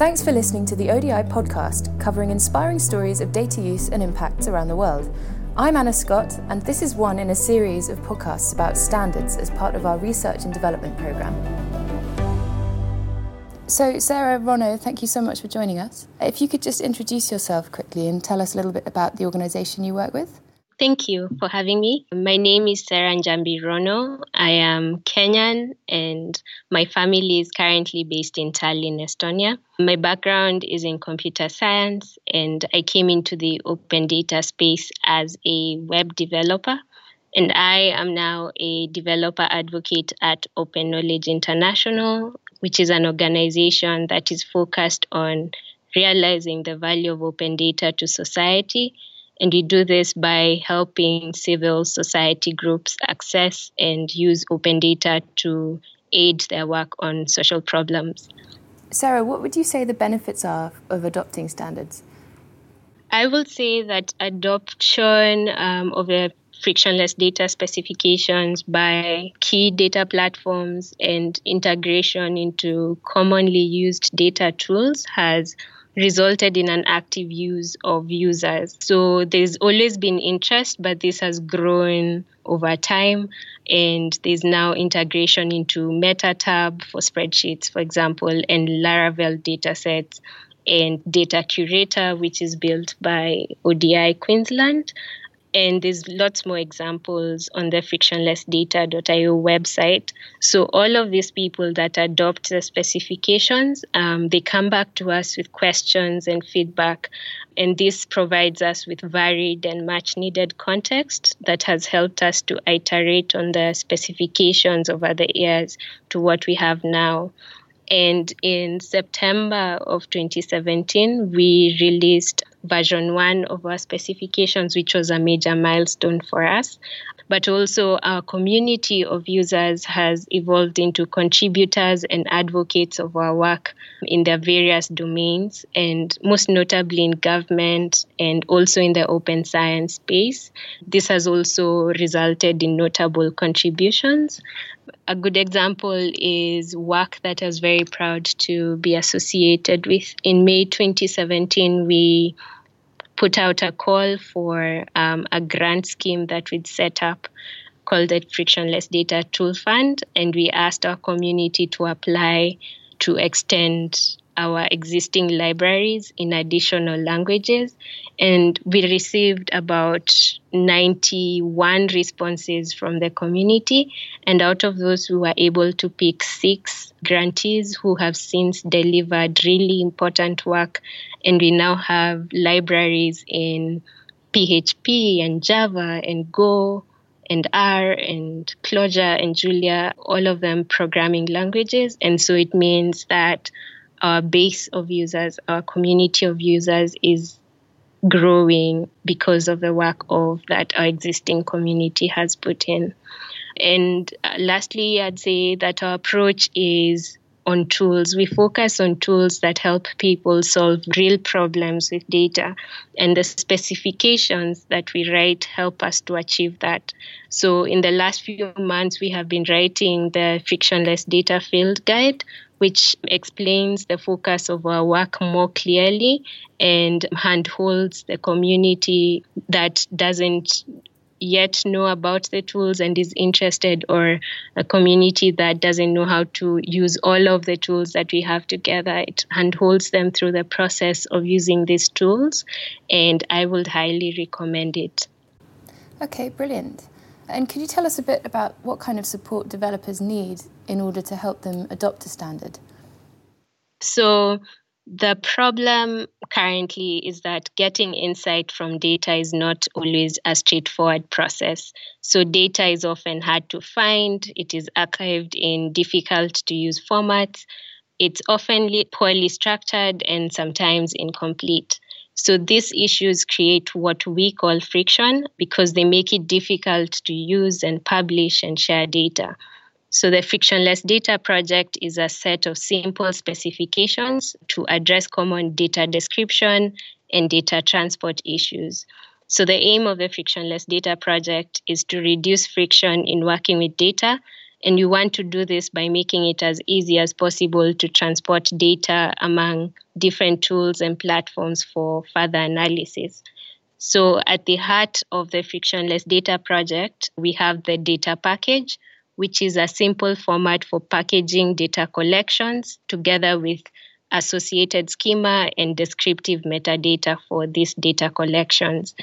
Thanks for listening to the ODI podcast, covering inspiring stories of data use and impacts around the world. I'm Anna Scott, and this is one in a series of podcasts about standards as part of our research and development programme. So, Serah Rono, thank you so much for joining us. If you could just introduce yourself quickly and tell us a little bit about the organisation you work with. Thank you for having me. My name is Serah Njambi Rono. I am Kenyan and my family is currently based in Tallinn, Estonia. My background is in computer science and I came into the open data space as a web developer. And I am now a developer advocate at Open Knowledge International, which is an organization that is focused on realizing the value of open data to society and we do this by helping civil society groups access and use open data to aid their work on social problems. Serah, what would you say the benefits are of adopting standards? I will say that adoption um, of a frictionless data specifications by key data platforms and integration into commonly used data tools has resulted in an active use of users. So there's always been interest, but this has grown over time. And there's now integration into MetaTab for spreadsheets, for example, and Laravel datasets and Data Curator, which is built by ODI Queensland. And there's lots more examples on the frictionlessdata.io website. So all of these people that adopt the specifications, um, they come back to us with questions and feedback. And this provides us with varied and much needed context that has helped us to iterate on the specifications over the years to what we have now. And in September of 2017, we released version one of our specifications, which was a major milestone for us. But also, our community of users has evolved into contributors and advocates of our work in their various domains, and most notably in government and also in the open science space. This has also resulted in notable contributions. A good example is work that I was very proud to be associated with. In May 2017, we put out a call for um, a grant scheme that we'd set up called the Frictionless Data Tool Fund, and we asked our community to apply to extend our existing libraries in additional languages. And we received about 91 responses from the community. And out of those, we were able to pick six grantees who have since delivered really important work. And we now have libraries in PHP and Java and Go and R and Clojure and Julia, all of them programming languages. And so it means that our base of users, our community of users is growing because of the work of that our existing community has put in. And uh, lastly, I'd say that our approach is on tools. We focus on tools that help people solve real problems with data, and the specifications that we write help us to achieve that. So, in the last few months, we have been writing the frictionless data field guide, which explains the focus of our work more clearly and handholds the community that doesn't yet know about the tools and is interested, or a community that doesn't know how to use all of the tools that we have together. It handholds them through the process of using these tools, and I would highly recommend it. Okay, brilliant. And could you tell us a bit about what kind of support developers need in order to help them adopt a standard? So, the problem currently is that getting insight from data is not always a straightforward process. So, data is often hard to find, it is archived in difficult to use formats, it's often poorly structured, and sometimes incomplete. So these issues create what we call friction because they make it difficult to use and publish and share data. So the Frictionless Data Project is a set of simple specifications to address common data description and data transport issues. So the aim of the Frictionless Data Project is to reduce friction in working with data And you want to do this by making it as easy as possible to transport data among different tools and platforms for further analysis. So, at the heart of the Frictionless Data Project, we have the data package, which is a simple format for packaging data collections together with associated schema and descriptive metadata for these data collections.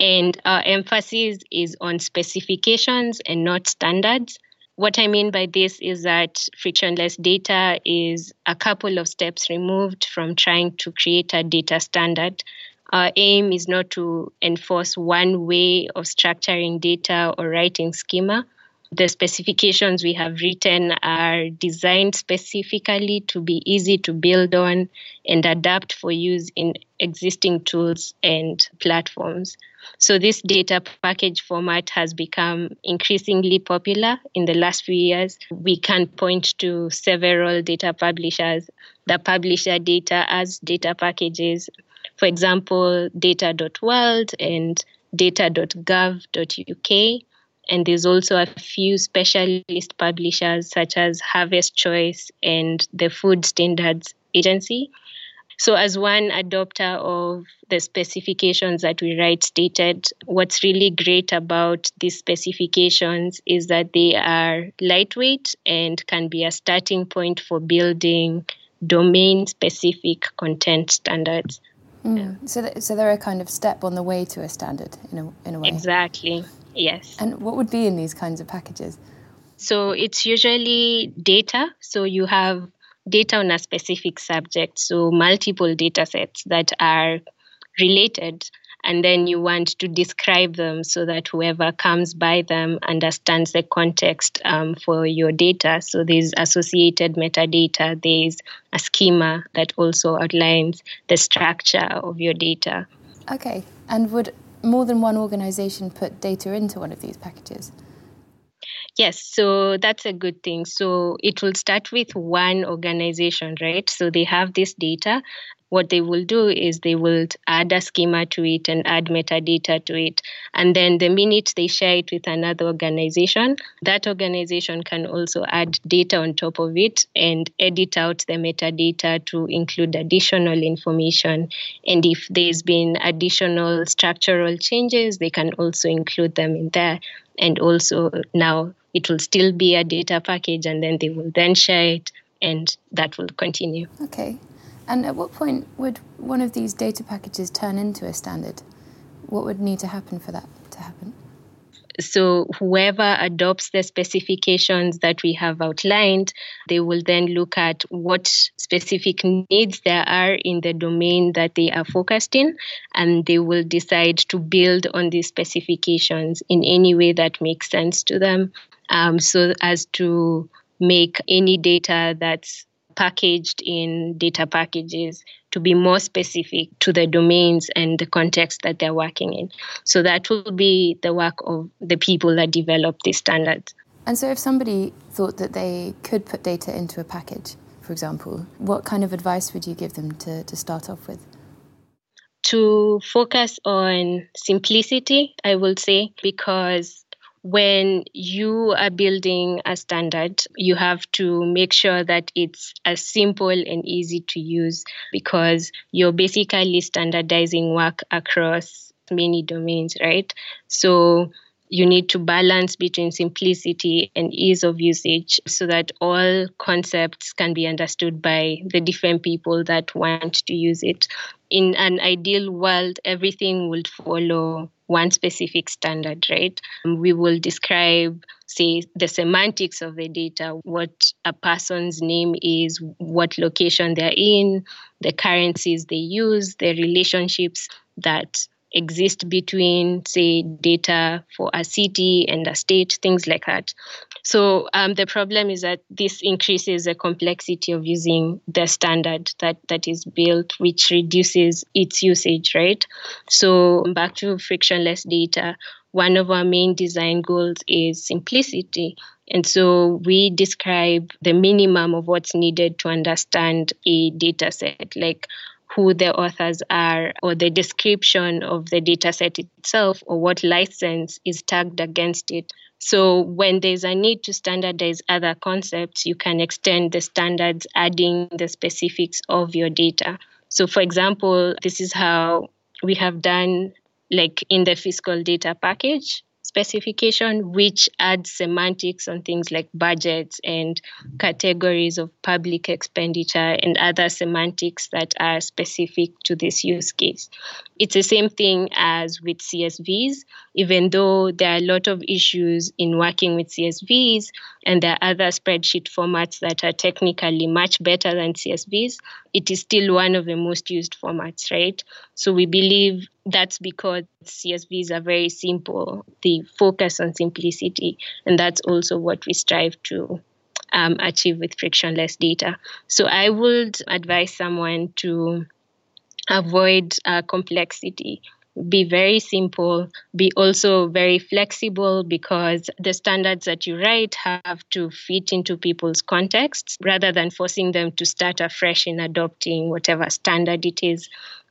And our emphasis is on specifications and not standards. What I mean by this is that frictionless data is a couple of steps removed from trying to create a data standard. Our aim is not to enforce one way of structuring data or writing schema, the specifications we have written are designed specifically to be easy to build on and adapt for use in existing tools and platforms. So, this data package format has become increasingly popular in the last few years. We can point to several data publishers that publish their data as data packages. For example, data.world and data.gov.uk and there's also a few specialist publishers such as Harvest Choice and the Food Standards Agency. So, as one adopter of the specifications that we write stated, what's really great about these specifications is that they are lightweight and can be a starting point for building domain specific content standards. Mm. So, th- so they're a kind of step on the way to a standard in a, in a way. Exactly. Yes. And what would be in these kinds of packages? So it's usually data. So you have data on a specific subject, so multiple data sets that are related. And then you want to describe them so that whoever comes by them understands the context um, for your data. So there's associated metadata, there's a schema that also outlines the structure of your data. Okay. And would more than one organization put data into one of these packages? Yes, so that's a good thing. So it will start with one organization, right? So they have this data what they will do is they will add a schema to it and add metadata to it. And then the minute they share it with another organization, that organization can also add data on top of it and edit out the metadata to include additional information. And if there's been additional structural changes, they can also include them in there. And also now it will still be a data package and then they will then share it and that will continue. Okay. And at what point would one of these data packages turn into a standard? What would need to happen for that to happen? So, whoever adopts the specifications that we have outlined, they will then look at what specific needs there are in the domain that they are focused in, and they will decide to build on these specifications in any way that makes sense to them, um, so as to make any data that's packaged in data packages to be more specific to the domains and the context that they're working in. So that will be the work of the people that develop these standards. And so if somebody thought that they could put data into a package, for example, what kind of advice would you give them to, to start off with? To focus on simplicity, I will say, because when you are building a standard, you have to make sure that it's as simple and easy to use because you're basically standardizing work across many domains, right? So you need to balance between simplicity and ease of usage so that all concepts can be understood by the different people that want to use it. In an ideal world, everything would follow one specific standard, right? Um, we will describe, say, the semantics of the data, what a person's name is, what location they're in, the currencies they use, the relationships that exist between, say, data for a city and a state, things like that. So um, the problem is that this increases the complexity of using the standard that, that is built, which reduces its usage, right? So back to frictionless data, one of our main design goals is simplicity. And so we describe the minimum of what's needed to understand a data set, like who the authors are or the description of the data set itself or what license is tagged against it So when there's a need to standardize other concepts, you can extend the standards, adding the specifics of your data. So, for example, this is how we have done, like in the fiscal data package specification, which adds semantics on things like budgets and categories of public expenditure and other semantics that are specific to this use case. It's the same thing as with CSVs, even though there are a lot of issues in working with CSVs and there are other spreadsheet formats that are technically much better than CSVs, it is still one of the most used formats, right? So we believe that's because CSVs are very simple. They focus on simplicity, and that's also what we strive to um, achieve with frictionless data. So I would advise someone to avoid uh, complexity be very simple, be also very flexible because the standards that you write have to fit into people's contexts rather than forcing them to start afresh in adopting whatever standard it is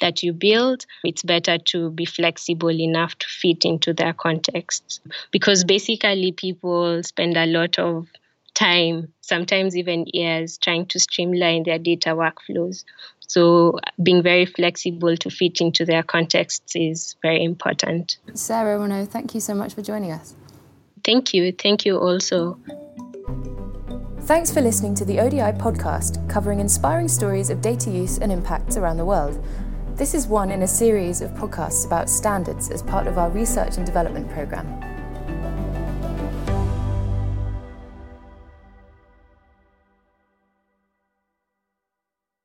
that you build. It's better to be flexible enough to fit into their contexts because basically people spend a lot of time, sometimes even years, trying to streamline their data workflows. So, being very flexible to fit into their contexts is very important. Serah Rono, thank you so much for joining us. Thank you. Thank you also. Thanks for listening to the ODI podcast covering inspiring stories of data use and impacts around the world. This is one in a series of podcasts about standards as part of our research and development programme.